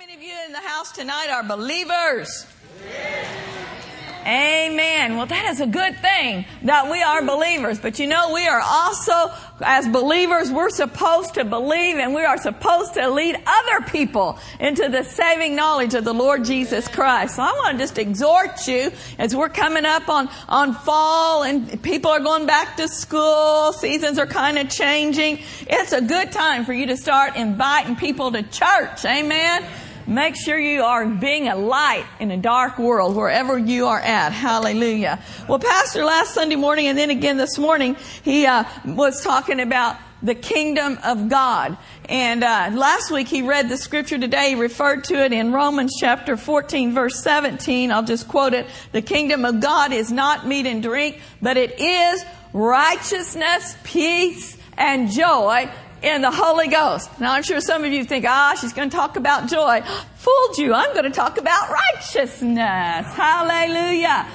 many of you in the house tonight are believers? Amen. Well, that is a good thing that we are believers. But you know, we are also, as believers, we're supposed to believe and we are supposed to lead other people into the saving knowledge of the Lord Jesus Christ. So I want to just exhort you as we're coming up on, on fall and people are going back to school, seasons are kind of changing. It's a good time for you to start inviting people to church. Amen. Make sure you are being a light in a dark world wherever you are at. Hallelujah. Well, Pastor last Sunday morning and then again this morning, he uh, was talking about the kingdom of God. And uh, last week he read the scripture today. He referred to it in Romans chapter 14, verse 17. I'll just quote it. The kingdom of God is not meat and drink, but it is righteousness, peace, and joy in the Holy Ghost. Now I'm sure some of you think, ah, she's going to talk about joy. Fooled you. I'm going to talk about righteousness. Hallelujah.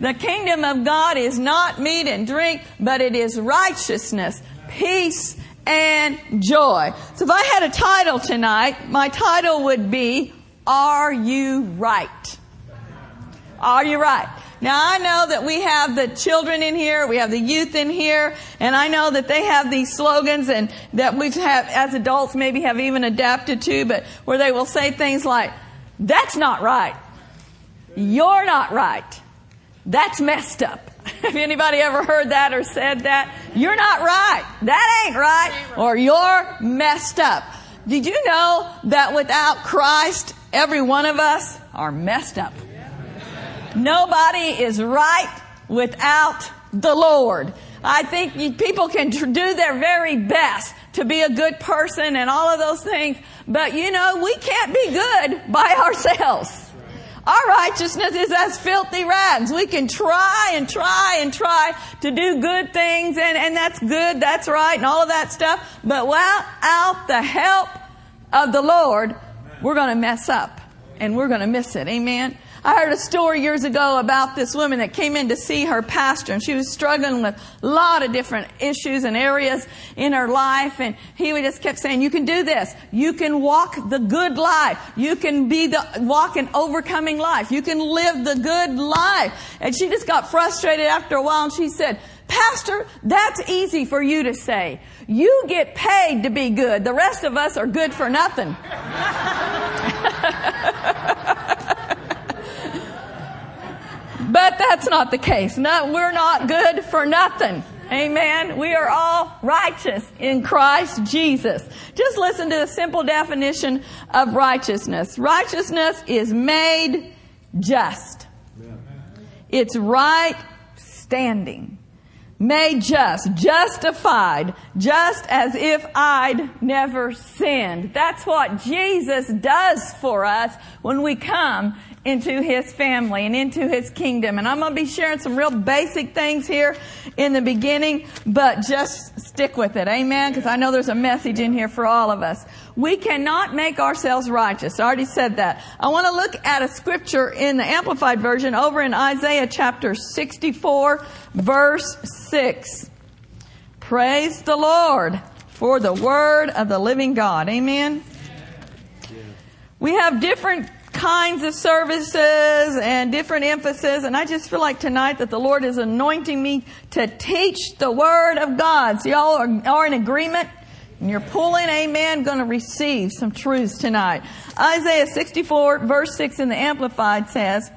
The kingdom of God is not meat and drink, but it is righteousness, peace, and joy. So if I had a title tonight, my title would be, Are You Right? Are you right? Now I know that we have the children in here, we have the youth in here, and I know that they have these slogans and that we have, as adults maybe have even adapted to, but where they will say things like, that's not right. You're not right. That's messed up. Have anybody ever heard that or said that? You're not right. That ain't right. Or you're messed up. Did you know that without Christ, every one of us are messed up? Nobody is right without the Lord. I think people can do their very best to be a good person and all of those things, but you know, we can't be good by ourselves. Our righteousness is as filthy rags. We can try and try and try to do good things and, and that's good, that's right, and all of that stuff. But without the help of the Lord, we're going to mess up and we're going to miss it. Amen. I heard a story years ago about this woman that came in to see her pastor and she was struggling with a lot of different issues and areas in her life and he would just kept saying, you can do this. You can walk the good life. You can be the, walk an overcoming life. You can live the good life. And she just got frustrated after a while and she said, Pastor, that's easy for you to say. You get paid to be good. The rest of us are good for nothing. But that's not the case. No, we're not good for nothing. Amen. We are all righteous in Christ Jesus. Just listen to the simple definition of righteousness. Righteousness is made just. It's right standing. Made just. Justified. Just as if I'd never sinned. That's what Jesus does for us when we come into his family and into his kingdom. And I'm going to be sharing some real basic things here in the beginning, but just stick with it. Amen. Because I know there's a message in here for all of us. We cannot make ourselves righteous. I already said that. I want to look at a scripture in the Amplified Version over in Isaiah chapter 64 verse 6. Praise the Lord for the word of the living God. Amen. We have different kinds of services and different emphasis. And I just feel like tonight that the Lord is anointing me to teach the Word of God. So y'all are, are in agreement? And you're pulling, amen, going to receive some truths tonight. Isaiah 64 verse 6 in the Amplified says,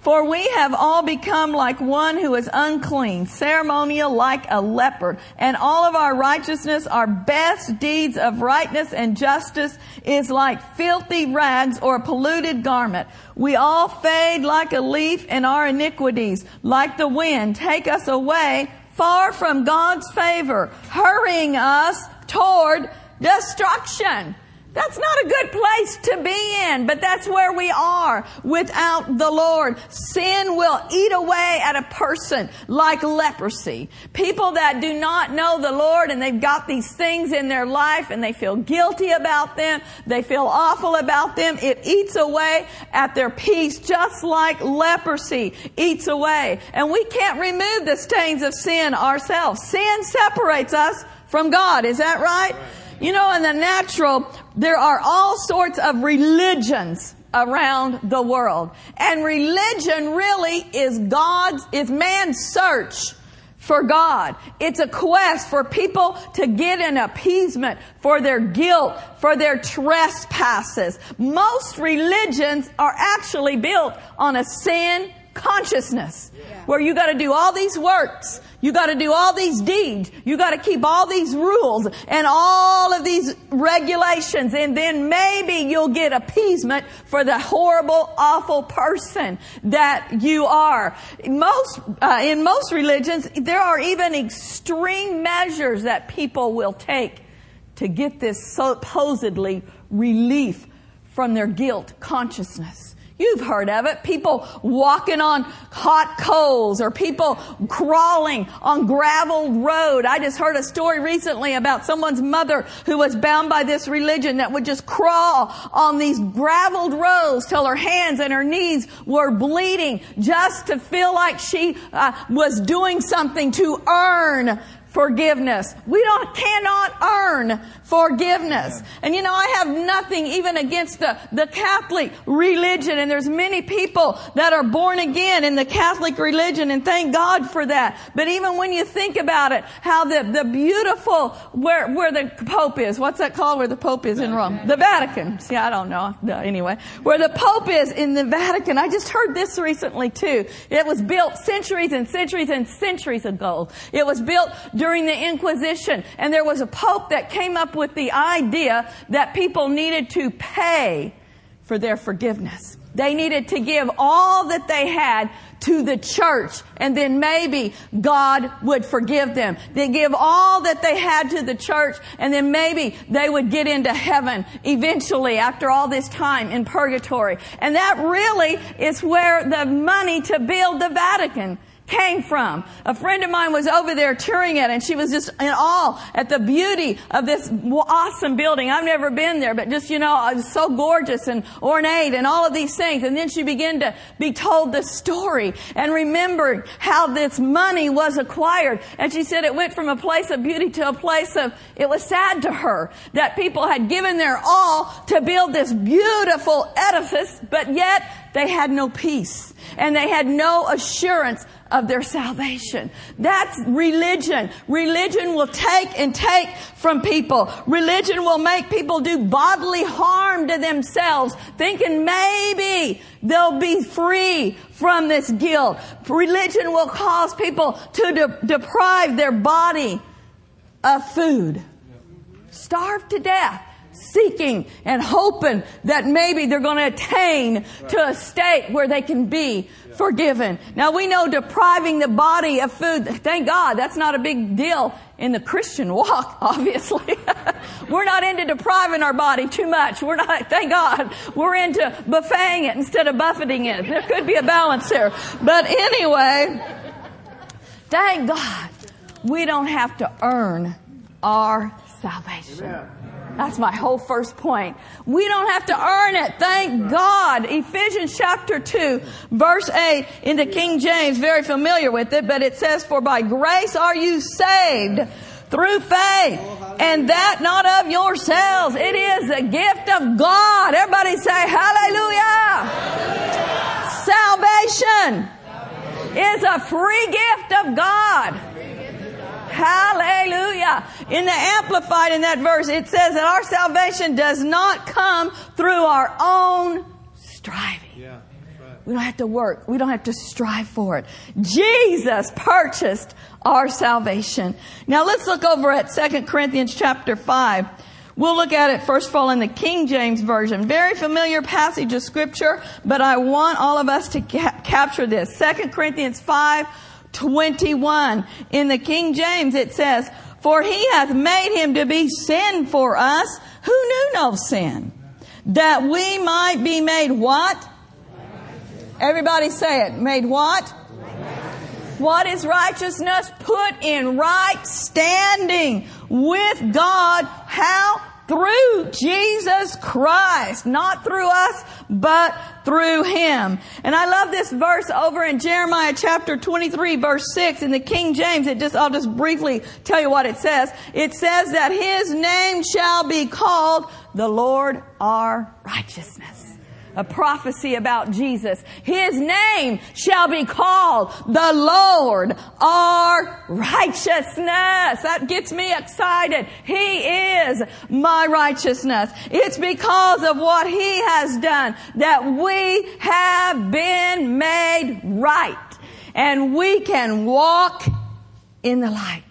for we have all become like one who is unclean, ceremonial like a leper, and all of our righteousness, our best deeds of rightness and justice is like filthy rags or a polluted garment. We all fade like a leaf and our iniquities, like the wind, take us away far from God's favor, hurrying us toward destruction. That's not a good place to be in, but that's where we are without the Lord. Sin will eat away at a person like leprosy. People that do not know the Lord and they've got these things in their life and they feel guilty about them, they feel awful about them, it eats away at their peace just like leprosy eats away. And we can't remove the stains of sin ourselves. Sin separates us from God. Is that right? You know, in the natural, there are all sorts of religions around the world. And religion really is God's, is man's search for God. It's a quest for people to get an appeasement for their guilt, for their trespasses. Most religions are actually built on a sin consciousness where you got to do all these works you got to do all these deeds. You got to keep all these rules and all of these regulations and then maybe you'll get appeasement for the horrible, awful person that you are. Most, uh, in most religions, there are even extreme measures that people will take to get this supposedly relief from their guilt consciousness. You've heard of it. People walking on hot coals or people crawling on gravel road. I just heard a story recently about someone's mother who was bound by this religion that would just crawl on these graveled roads till her hands and her knees were bleeding just to feel like she uh, was doing something to earn forgiveness. We don't, cannot earn forgiveness. And you know, I have nothing even against the, the Catholic religion and there's many people that are born again in the Catholic religion and thank God for that. But even when you think about it, how the, the beautiful, where, where the Pope is, what's that called where the Pope is in Rome? The Vatican. See, I don't know. Anyway, where the Pope is in the Vatican. I just heard this recently too. It was built centuries and centuries and centuries ago. It was built during the Inquisition. And there was a pope that came up with the idea that people needed to pay for their forgiveness. They needed to give all that they had to the church and then maybe God would forgive them. They give all that they had to the church and then maybe they would get into heaven eventually after all this time in purgatory. And that really is where the money to build the Vatican came from. A friend of mine was over there touring it and she was just in awe at the beauty of this awesome building. I've never been there, but just, you know, it was so gorgeous and ornate and all of these things. And then she began to be told the story and remembered how this money was acquired. And she said it went from a place of beauty to a place of, it was sad to her that people had given their all to build this beautiful edifice, but yet they had no peace and they had no assurance of their salvation. That's religion. Religion will take and take from people. Religion will make people do bodily harm to themselves, thinking maybe they'll be free from this guilt. Religion will cause people to de- deprive their body of food. Starve to death seeking and hoping that maybe they're going to attain to a state where they can be forgiven. Now we know depriving the body of food, thank God, that's not a big deal in the Christian walk, obviously. We're not into depriving our body too much. We're not, thank God, we're into buffeting it instead of buffeting it. There could be a balance there. But anyway, thank God, we don't have to earn our salvation. Amen. That's my whole first point. We don't have to earn it. Thank God. Ephesians chapter 2, verse 8 in the King James, very familiar with it, but it says, For by grace are you saved through faith, oh, and that not of yourselves. It is a gift of God. Everybody say hallelujah. Salvation is a free gift of God. Hallelujah. In the Amplified in that verse, it says that our salvation does not come through our own striving. Yeah, right. We don't have to work. We don't have to strive for it. Jesus purchased our salvation. Now let's look over at 2 Corinthians chapter 5. We'll look at it first of all in the King James Version. Very familiar passage of scripture, but I want all of us to ca- capture this. 2 Corinthians 5, 21. In the King James it says, For he hath made him to be sin for us who knew no sin, that we might be made what? Everybody say it. Made what? What is righteousness? Put in right standing with God. How? Through Jesus Christ. Not through us, but through Him. And I love this verse over in Jeremiah chapter 23 verse 6 in the King James. It just, I'll just briefly tell you what it says. It says that His name shall be called the Lord our righteousness a prophecy about Jesus. His name shall be called the Lord our righteousness. That gets me excited. He is my righteousness. It's because of what He has done that we have been made right and we can walk in the light.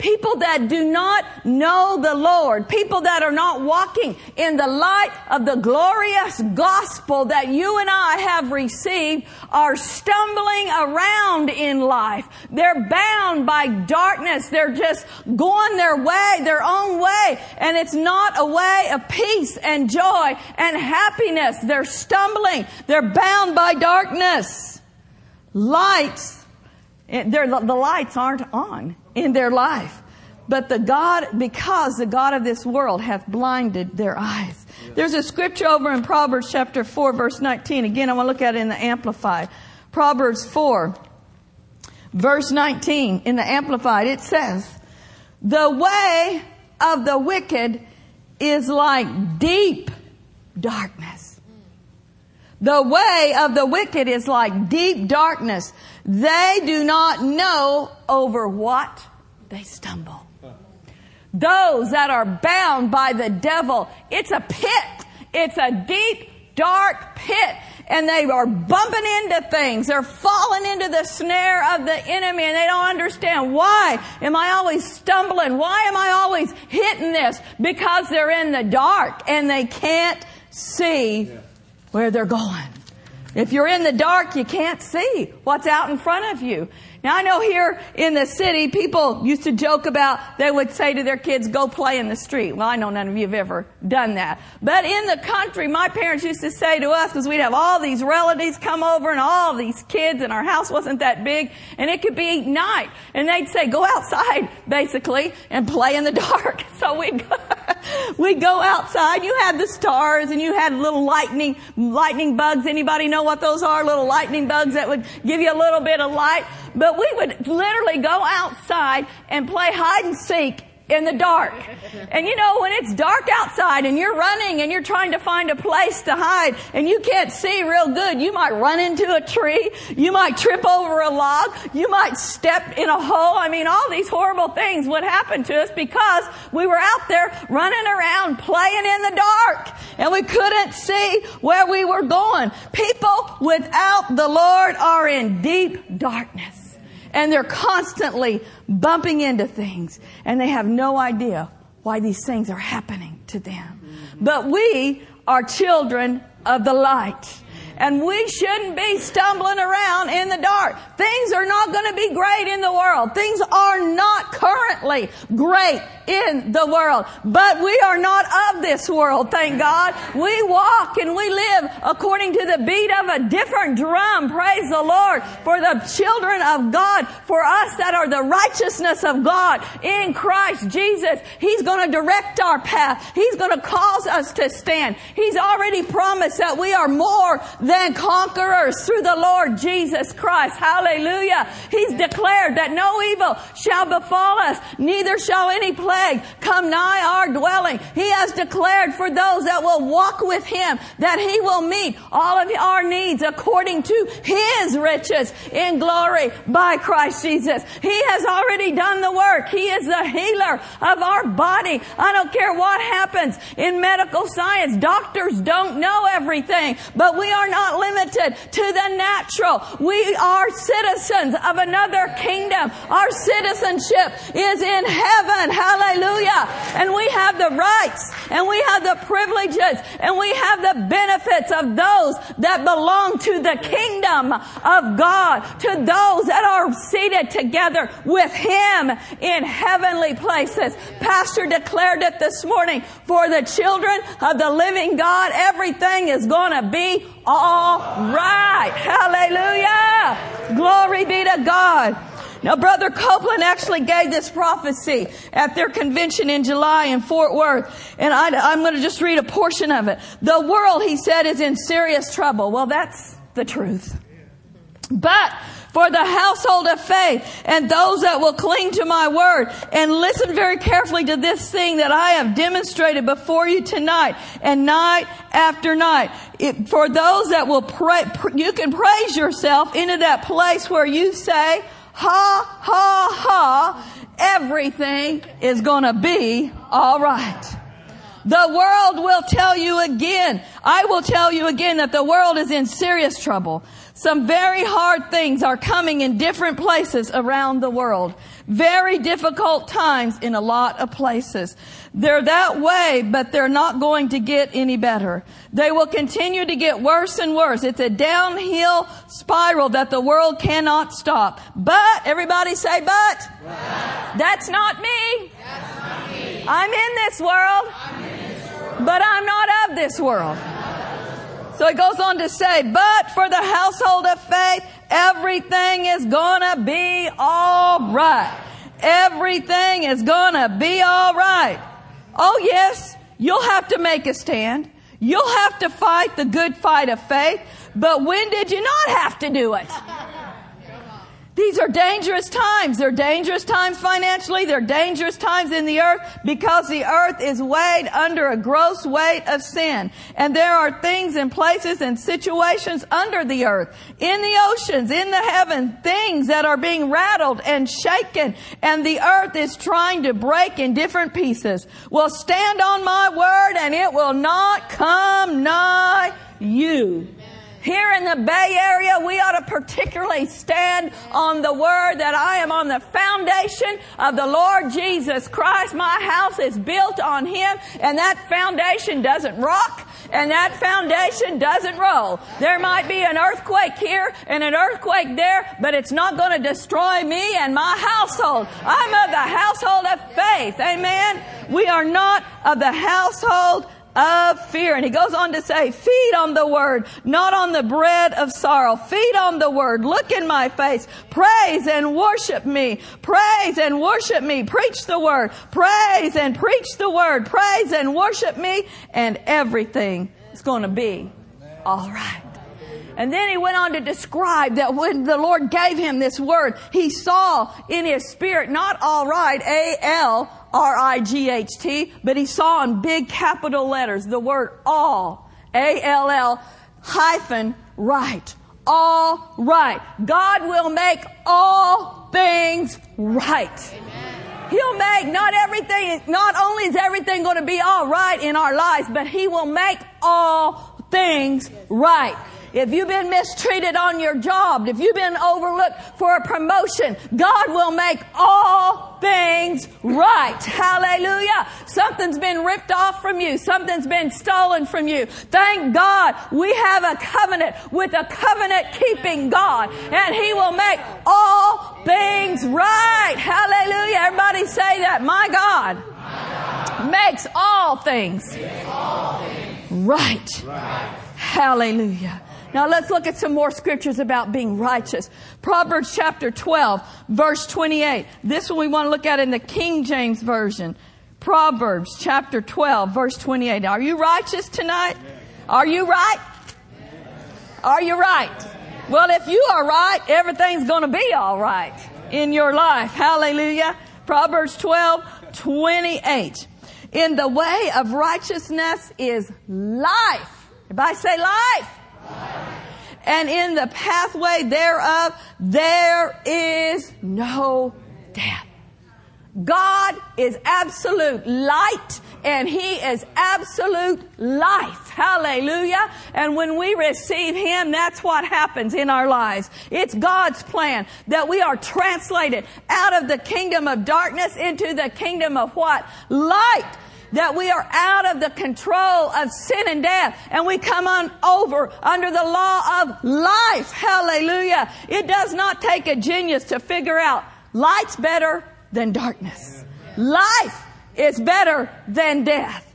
People that do not know the Lord, people that are not walking in the light of the glorious gospel that you and I have received are stumbling around in life. They're bound by darkness. They're just going their way, their own way. And it's not a way of peace and joy and happiness. They're stumbling. They're bound by darkness. Lights, the lights aren't on in their life. But the God, because the God of this world hath blinded their eyes. There's a scripture over in Proverbs chapter 4 verse 19. Again, I want to look at it in the Amplified. Proverbs 4 verse 19 in the Amplified. It says, the way of the wicked is like deep darkness. Mm. The way of the wicked is like deep darkness. They do not know over what they stumble. Those that are bound by the devil, it's a pit. It's a deep, dark pit. And they are bumping into things. They're falling into the snare of the enemy and they don't understand why am I always stumbling? Why am I always hitting this? Because they're in the dark and they can't see where they're going. If you're in the dark, you can't see what's out in front of you. Now I know here in the city, people used to joke about, they would say to their kids, go play in the street. Well, I know none of you have ever done that. But in the country, my parents used to say to us, because we'd have all these relatives come over and all these kids and our house wasn't that big and it could be night. And they'd say, go outside, basically, and play in the dark. So we'd go, we'd go outside. You had the stars and you had little lightning, lightning bugs. Anybody know what those are? Little lightning bugs that would give you a little bit of light. But we would literally go outside and play hide and seek in the dark. And you know, when it's dark outside and you're running and you're trying to find a place to hide and you can't see real good, you might run into a tree, you might trip over a log, you might step in a hole. I mean, all these horrible things would happen to us because we were out there running around playing in the dark and we couldn't see where we were going. People without the Lord are in deep darkness and they're constantly bumping into things and they have no idea why these things are happening to them. But we are children of the light. And we shouldn't be stumbling around in the dark. Things are not going to be great in the world. Things are not currently great in the world. But we are not of this world, thank God. We walk and we live according to the beat of a different drum. Praise the Lord. For the children of God, for us that are the righteousness of God in Christ Jesus, He's going to direct our path. He's going to cause us to stand. He's already promised that we are more than conquerors through the Lord Jesus Christ. Hallelujah. He's declared that no evil shall befall us, neither shall any plague come nigh our dwelling. He has declared for those that will walk with Him that He will meet all of our needs according to His riches in glory by Christ Jesus. He has already done the work. He is the healer of our body. I don't care what happens in medical science. Doctors don't know everything, but we are not not limited to the natural. We are citizens of another kingdom. Our citizenship is in heaven. Hallelujah. And we have the rights and we have the privileges and we have the benefits of those that belong to the kingdom of God, to those that are seated together with Him in heavenly places. Pastor declared it this morning for the children of the living God. Everything is going to be all right. Hallelujah. Glory be to God. Now, Brother Copeland actually gave this prophecy at their convention in July in Fort Worth, and I, am going to just read a portion of it. The world, he said, is in serious trouble. Well, that's the truth. But for the household of faith and those that will cling to my word and listen very carefully to this thing that I have demonstrated before you tonight and night after night. It, for those that will pray, you can praise yourself into that place where you say, ha, ha, ha, everything is gonna be alright. The world will tell you again, I will tell you again that the world is in serious trouble. Some very hard things are coming in different places around the world. Very difficult times in a lot of places. They're that way, but they're not going to get any better. They will continue to get worse and worse. It's a downhill spiral that the world cannot stop. But, everybody say but. but. That's, not me. That's not me. I'm in this world, in this world. but I'm not of this world. So it goes on to say, but for the household of faith, everything is gonna be alright. Everything is gonna be alright. Oh yes, you'll have to make a stand. You'll have to fight the good fight of faith. But when did you not have to do it? These are dangerous times. They're dangerous times financially. They're dangerous times in the earth because the earth is weighed under a gross weight of sin. And there are things and places and situations under the earth, in the oceans, in the heavens, things that are being rattled and shaken. And the earth is trying to break in different pieces. Well, stand on my word and it will not come nigh you. Here in the Bay Area, we ought to particularly stand on the word that I am on the foundation of the Lord Jesus Christ. My house is built on Him and that foundation doesn't rock and that foundation doesn't roll. There might be an earthquake here and an earthquake there, but it's not going to destroy me and my household. I'm of the household of faith. Amen. We are not of the household of fear. And he goes on to say, feed on the word, not on the bread of sorrow. Feed on the word. Look in my face. Praise and worship me. Praise and worship me. Preach the word. Praise and preach the word. Praise and worship me. And everything is going to be all right. And then he went on to describe that when the Lord gave him this word, he saw in his spirit, not all right, A-L, R-I-G-H-T, but he saw in big capital letters the word all, A-L-L hyphen right. All right. God will make all things right. Amen. He'll make not everything, not only is everything going to be all right in our lives, but He will make all things right. If you've been mistreated on your job, if you've been overlooked for a promotion, God will make all things right. Hallelujah. Something's been ripped off from you. Something's been stolen from you. Thank God we have a covenant with a covenant keeping God and He will make all things right. Hallelujah. Everybody say that. My God, makes all things, right. Hallelujah. Now let's look at some more scriptures about being righteous. Proverbs chapter 12, verse 28. This one we want to look at in the King James Version. Proverbs chapter 12, verse 28. Are you righteous tonight? Are you right? Are you right? Well, if you are right, everything's going to be all right in your life. Hallelujah. Proverbs 12, 28. In the way of righteousness is life. Everybody say life and in the pathway thereof there is no death. God is absolute light and He is absolute life. Hallelujah. And when we receive Him, that's what happens in our lives. It's God's plan that we are translated out of the kingdom of darkness into the kingdom of what? Light that we are out of the control of sin and death and we come on over under the law of life. Hallelujah. It does not take a genius to figure out light's better than darkness. Life is better than death.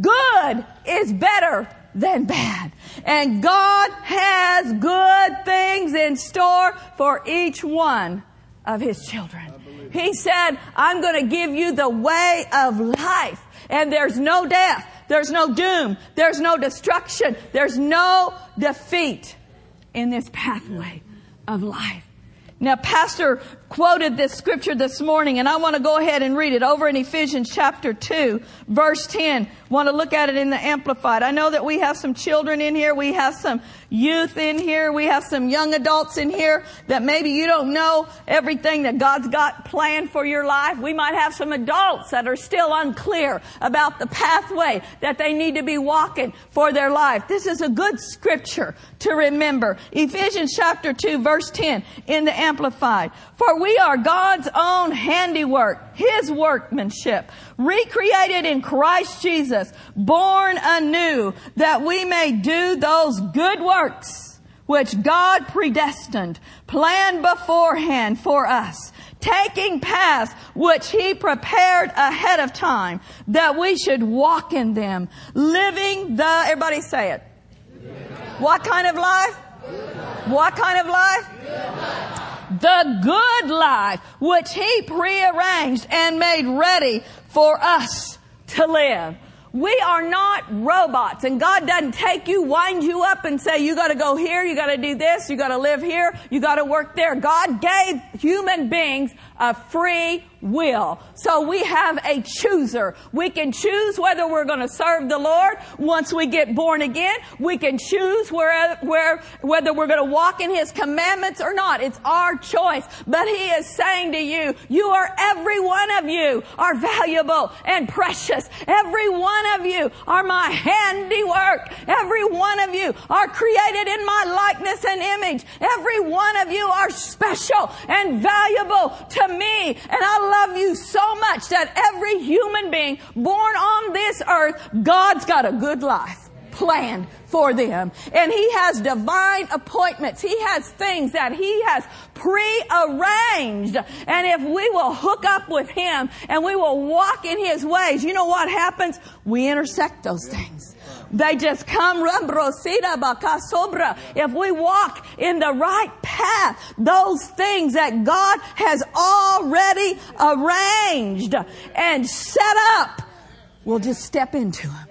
Good is better than bad. And God has good things in store for each one of his children. He said, I'm going to give you the way of life. And there's no death. There's no doom. There's no destruction. There's no defeat in this pathway of life. Now, Pastor quoted this scripture this morning, and I want to go ahead and read it over in Ephesians chapter 2, verse 10. Want to look at it in the Amplified. I know that we have some children in here. We have some youth in here. We have some young adults in here that maybe you don't know everything that God's got planned for your life. We might have some adults that are still unclear about the pathway that they need to be walking for their life. This is a good scripture to remember. Ephesians chapter 2 verse 10 in the Amplified. For we are God's own handiwork, His workmanship, recreated in Christ Jesus, born anew, that we may do those good works which God predestined, planned beforehand for us, taking paths which He prepared ahead of time, that we should walk in them, living the, everybody say it. What kind of life? What kind of life? The good life which he prearranged and made ready for us to live. We are not robots and God doesn't take you, wind you up and say, you gotta go here, you gotta do this, you gotta live here, you gotta work there. God gave human beings a free will. So we have a chooser. We can choose whether we're going to serve the Lord once we get born again. We can choose where, where, whether we're going to walk in His commandments or not. It's our choice. But He is saying to you, you are every one of you are valuable and precious. Every one of you are my handiwork. Every one of you are created in my likeness and image. Every one of you are special and valuable to me. And I love you so much that every human being born on this earth, God's got a good life planned for them. And He has divine appointments. He has things that He has prearranged. And if we will hook up with Him and we will walk in His ways, you know what happens? We intersect those things. They just come If we walk in the right path, those things that God has already arranged and set up, we'll just step into them.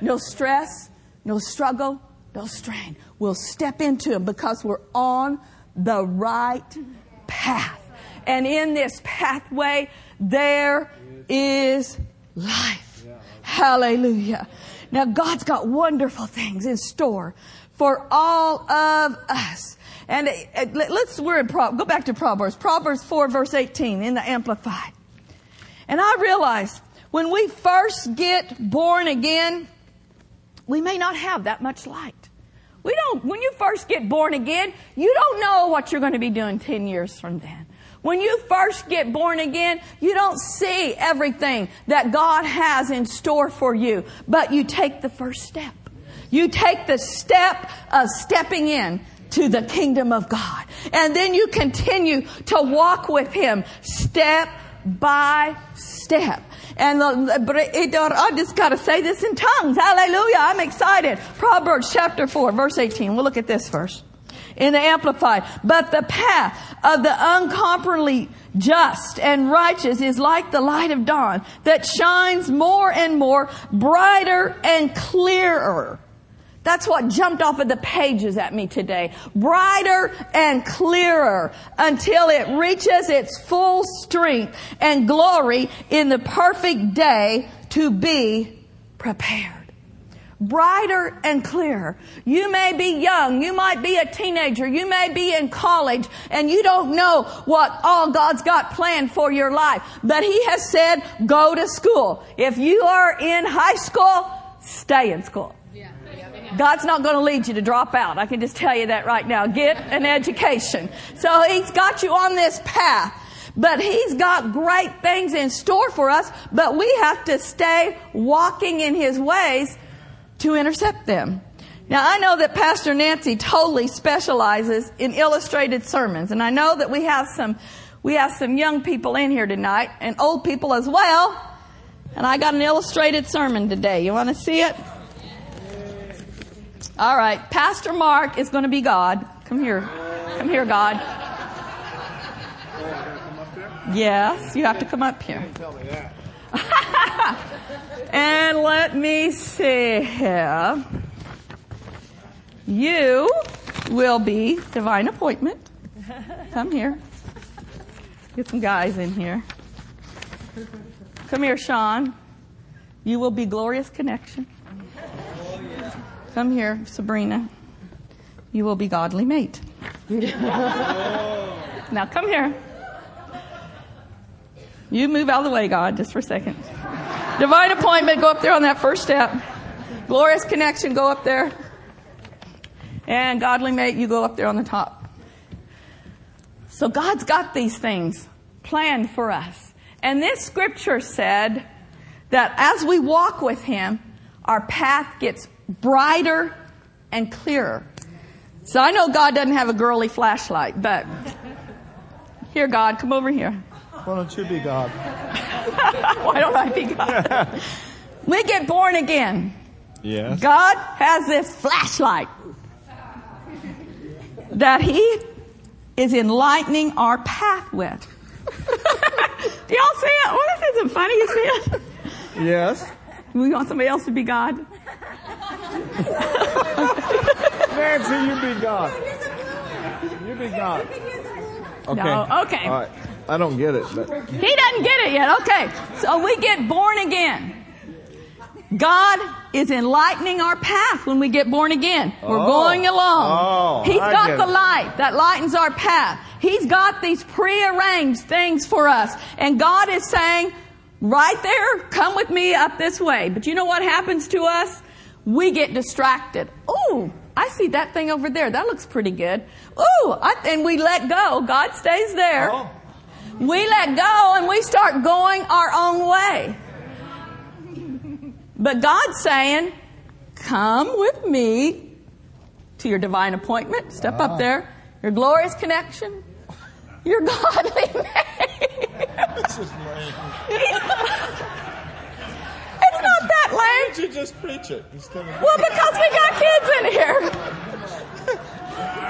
No stress, no struggle, no strain. We'll step into them because we're on the right path. And in this pathway, there is life. Hallelujah. Now God's got wonderful things in store for all of us. And uh, let's, we're in, go back to Proverbs. Proverbs 4 verse 18 in the Amplified. And I realize when we first get born again, we may not have that much light. We don't, when you first get born again, you don't know what you're going to be doing 10 years from then. When you first get born again, you don't see everything that God has in store for you, but you take the first step. You take the step of stepping in to the kingdom of God. And then you continue to walk with Him step by step. And I just got to say this in tongues. Hallelujah. I'm excited. Proverbs chapter 4, verse 18. We'll look at this verse in the Amplified. But the path of the uncompromisingly just and righteous is like the light of dawn that shines more and more brighter and clearer. That's what jumped off of the pages at me today. Brighter and clearer until it reaches its full strength and glory in the perfect day to be prepared brighter and clearer. You may be young, you might be a teenager, you may be in college, and you don't know what all God's got planned for your life. But He has said, go to school. If you are in high school, stay in school. God's not going to lead you to drop out. I can just tell you that right now. Get an education. So He's got you on this path. But He's got great things in store for us, but we have to stay walking in His ways to intercept them. Now I know that Pastor Nancy totally specializes in illustrated sermons, and I know that we have some, we have some young people in here tonight, and old people as well. And I got an illustrated sermon today. You want to see it? All right. Pastor Mark is going to be God. Come here. Come here, God. Yes, you have to come up here. And let me see here. You will be divine appointment. Come here. Get some guys in here. Come here, Sean. You will be glorious connection. Come here, Sabrina. You will be godly mate. now come here. You move out of the way, God, just for a second. Divine appointment, go up there on that first step. Glorious connection, go up there. And godly mate, you go up there on the top. So God's got these things planned for us. And this scripture said that as we walk with Him, our path gets brighter and clearer. So I know God doesn't have a girly flashlight, but here, God, come over here. Why don't you be God? Why don't I be God? we get born again. Yes. God has this flashlight that He is enlightening our path with. Do y'all see it? What is it? Funny you see it? Yes. We want somebody else to be God. Nancy, you be God. You be God. Okay. No, okay. All right. I don't get it, but He doesn't get it yet. Okay. So we get born again. God is enlightening our path when we get born again. We're Oh. going along. Oh, He's got the light that lightens our path. He's got these prearranged things for us. And God is saying, right there, come with me up this way. But you know what happens to us? We get distracted. Ooh, I see that thing over there. That looks pretty good. Ooh, I, and we let go. God stays there. Oh. We let go and we start going our own way. But God's saying, come with me to your divine appointment. Step up ah. there. Your glorious connection. Your godly name. this is lame. It's not that Why lame. don't you just preach it instead of Well, because we got kids in here.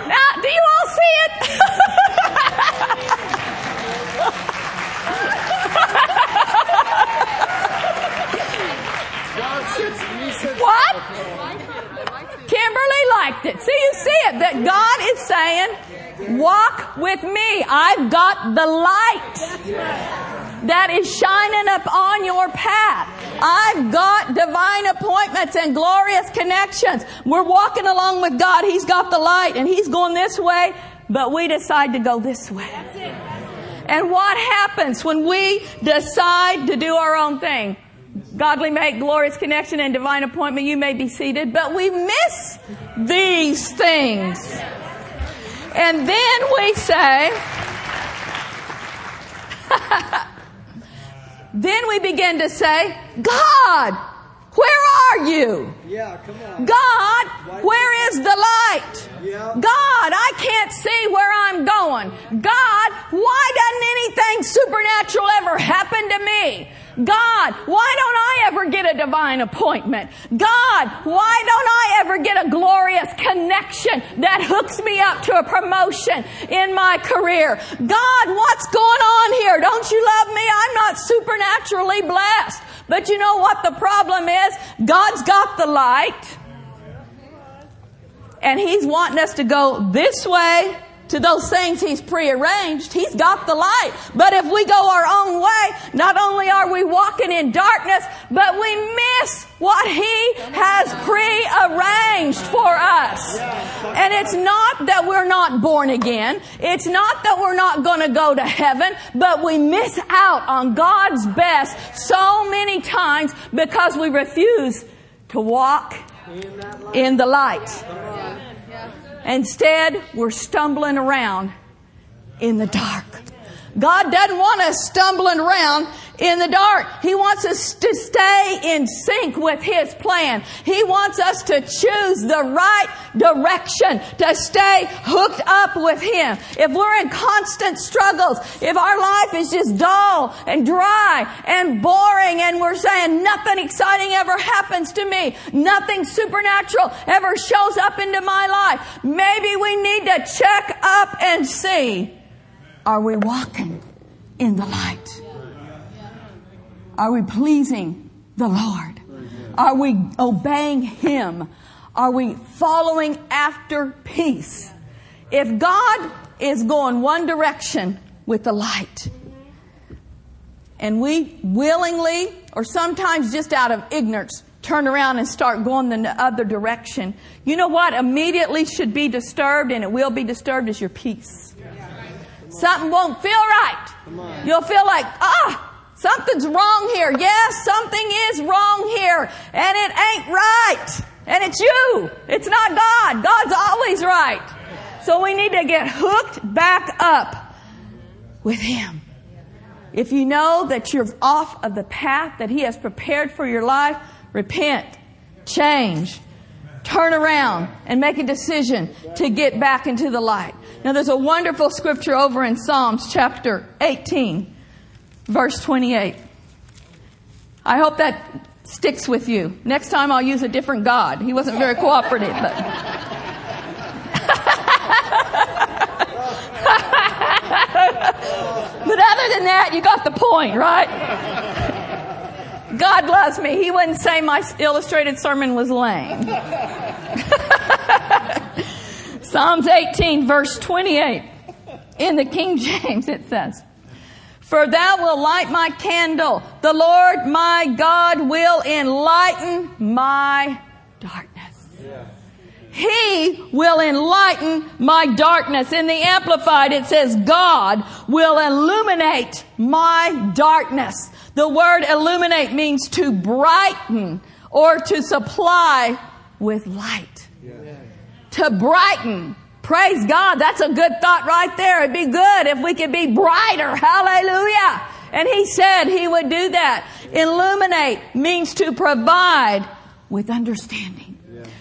Now, do you all see it? God sits, he sits What? Kimberly liked it. See, you see it, that God is saying, walk with me. I've got the light that is shining up on your path. I've got divine appointments and glorious connections. We're walking along with God. He's got the light and He's going this way, but we decide to go this way. And what happens when we decide to do our own thing? Godly make, glorious connection, and divine appointment, you may be seated, but we miss these things. And then we say, then we begin to say, God, where are you? Yeah, come on. God, where is the light? Yeah. God, I can't see where I'm going. God, why doesn't anything supernatural ever happen to me? God, why don't I ever get a divine appointment? God, why don't I ever get a glorious connection that hooks me up to a promotion in my career? God, what's going on here? Don't you love me? I'm not supernaturally blessed. But you know what the problem is? God's got the light and he's wanting us to go this way to those things he's prearranged. He's got the light. But if we go our own way, not only are we walking in darkness, but we miss what he has prearranged for us. And it's not that we're not born again. It's not that we're not going to go to heaven, but we miss out on God's best so many times because we refuse to walk in the light. Instead, we're stumbling around in the dark. God doesn't want us stumbling around in the dark. He wants us to stay in sync with His plan. He wants us to choose the right direction, to stay hooked up with Him. If we're in constant struggles, if our life is just dull and dry and boring and we're saying nothing exciting ever happens to me, nothing supernatural ever shows up into my life, maybe we need to check up and see are we walking in the light? Are we pleasing the Lord? Are we obeying Him? Are we following after peace? If God is going one direction with the light, and we willingly, or sometimes just out of ignorance, turn around and start going the other direction, you know what immediately should be disturbed, and it will be disturbed, is your peace. Something won't feel right. You'll feel like, ah, something's wrong here. Yes, something is wrong here, and it ain't right. And it's you. It's not God. God's always right. So we need to get hooked back up with Him. If you know that you're off of the path that He has prepared for your life, repent, change, turn around, and make a decision to get back into the light. Now there's a wonderful scripture over in Psalms chapter 18, verse 28. I hope that sticks with you. Next time I'll use a different God. He wasn't very cooperative, but. but other than that, you got the point, right? God loves me. He wouldn't say my illustrated sermon was lame. Psalms 18 verse 28. In the King James it says, For thou wilt light my candle. The Lord my God will enlighten my darkness. He will enlighten my darkness. In the Amplified, it says, God will illuminate my darkness. The word illuminate means to brighten or to supply with light. To brighten. Praise God. That's a good thought right there. It'd be good if we could be brighter. Hallelujah. And he said he would do that. Illuminate means to provide with understanding.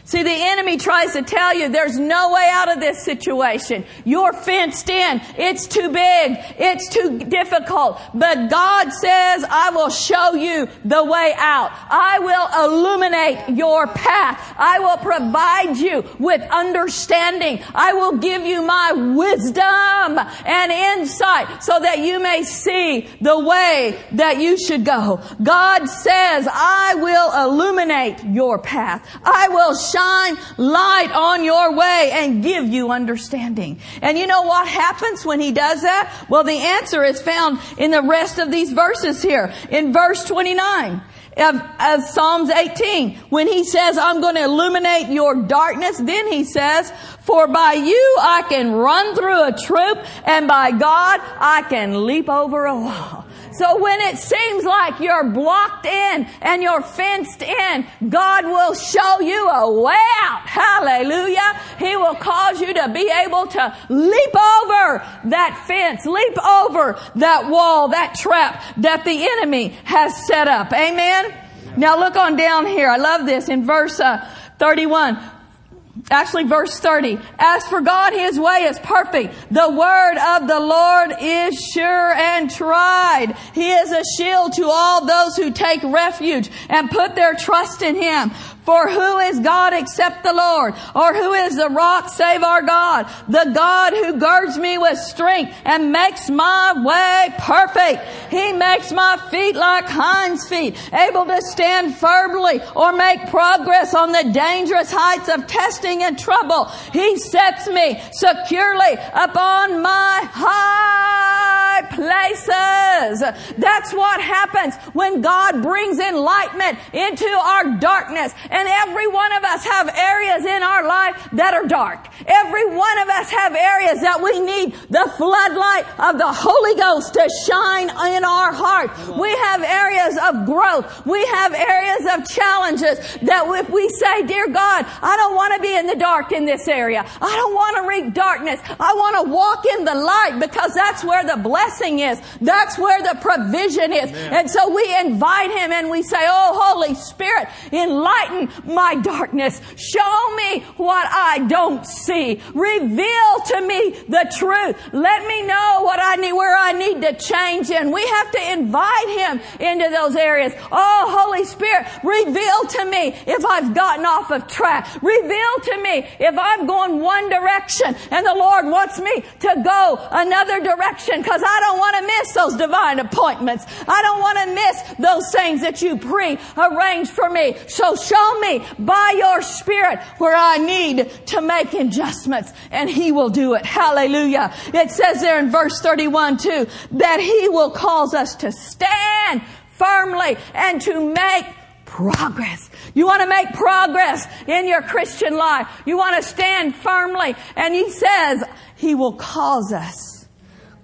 See, the enemy tries to tell you there's no way out of this situation. You're fenced in. It's too big. It's too difficult. But God says, I will show you the way out. I will illuminate your path. I will provide you with understanding. I will give you my wisdom and insight so that you may see the way that you should go. God says, I will illuminate your path. I will shine light on your way and give you understanding. And you know what happens when he does that? Well, the answer is found in the rest of these verses here. In verse 29 of, of Psalms 18, when he says, I'm going to illuminate your darkness, then he says, for by you I can run through a troop and by God I can leap over a wall. So when it seems like you're blocked in and you're fenced in, God will show you a way out. Hallelujah. He will cause you to be able to leap over that fence, leap over that wall, that trap that the enemy has set up. Amen. Now look on down here. I love this in verse uh, 31 actually verse 30. As for God, His way is perfect. The word of the Lord is sure and tried. He is a shield to all those who take refuge and put their trust in Him. For who is God except the Lord? Or who is the rock save our God? The God who girds me with strength and makes my way perfect. He makes my feet like hinds feet, able to stand firmly or make progress on the dangerous heights of testing and trouble. He sets me securely upon my high places. That's what happens when God brings enlightenment into our darkness and every one of us have areas in our life that are dark. Every one of us have areas that we need the floodlight of the Holy Ghost to shine in our heart. We have areas of growth. We have areas of challenges that if we say, dear God, I don't want to be in the dark in this area. I don't want to read darkness. I want to walk in the light because that's where the blessing is. That's where the provision is. Amen. And so we invite Him and we say, Oh, Holy Spirit, enlighten my darkness. Show me what I don't see. Reveal to me the truth. Let me know what I need, where I need to change in. We have to invite Him into those areas. Oh, Holy Spirit, reveal to me if I've gotten off of track. Reveal to me if I'm going one direction and the Lord wants me to go another direction because I I don't want to miss those divine appointments. I don't want to miss those things that you pre-arranged for me. So show me by your spirit where I need to make adjustments and he will do it. Hallelujah. It says there in verse 31 too, that he will cause us to stand firmly and to make progress. You want to make progress in your Christian life. You want to stand firmly. And he says, he will cause us.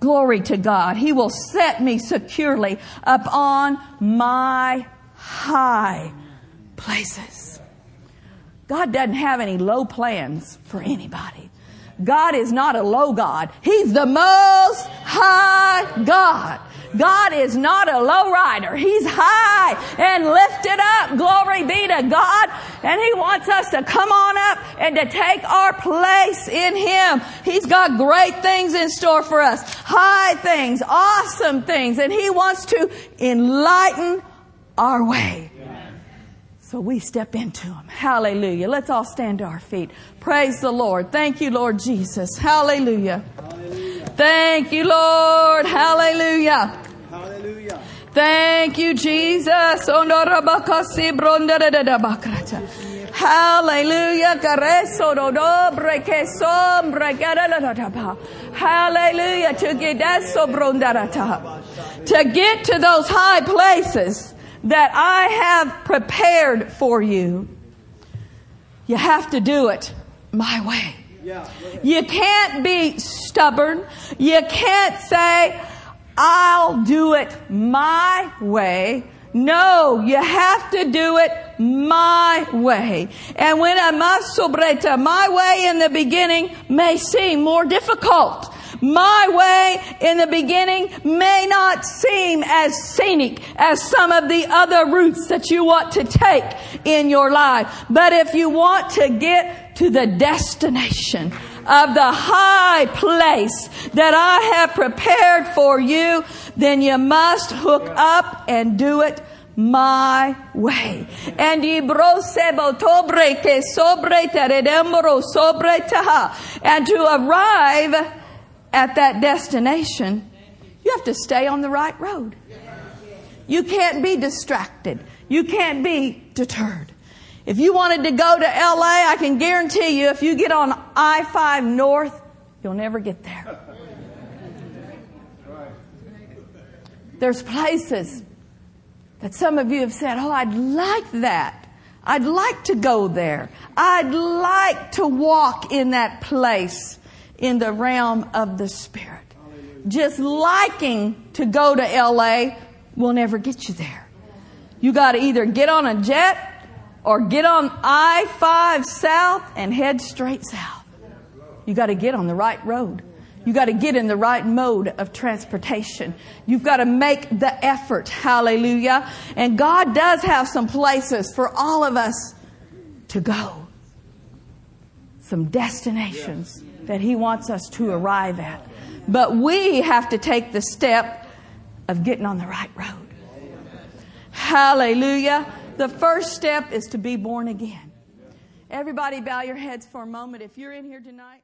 Glory to God. He will set me securely upon my high places. God doesn't have any low plans for anybody. God is not a low God. He's the most high God. God is not a low rider. He's high and lifted up. Glory be to God. And He wants us to come on up and to take our place in Him. He's got great things in store for us. High things, awesome things. And He wants to enlighten our way. So we step into Him. Hallelujah. Let's all stand to our feet. Praise the Lord. Thank you, Lord Jesus. Hallelujah. Hallelujah. Thank you, Lord. Hallelujah. Hallelujah. Thank you, Jesus. Hallelujah. Hallelujah. To get to get to those high places that I have prepared for you, you have to do it my way. You can't be stubborn. You can't say, I'll do it my way. No, you have to do it my way. And when a masobreta, my way in the beginning may seem more difficult. My way in the beginning may not seem as scenic as some of the other routes that you want to take in your life. But if you want to get to the destination of the high place that I have prepared for you, then you must hook up and do it my way. And and to arrive at that destination, you have to stay on the right road. You can't be distracted. You can't be deterred. If you wanted to go to LA, I can guarantee you if you get on I-5 North, you'll never get there. There's places that some of you have said, oh, I'd like that. I'd like to go there. I'd like to walk in that place in the realm of the Spirit. Just liking to go to LA will never get you there. You gotta either get on a jet or get on I-5 south and head straight south. You gotta get on the right road. You got to get in the right mode of transportation. You've got to make the effort. Hallelujah. And God does have some places for all of us to go. Some destinations that He wants us to arrive at. But we have to take the step of getting on the right road. Hallelujah. The first step is to be born again. Everybody bow your heads for a moment. If you're in here tonight,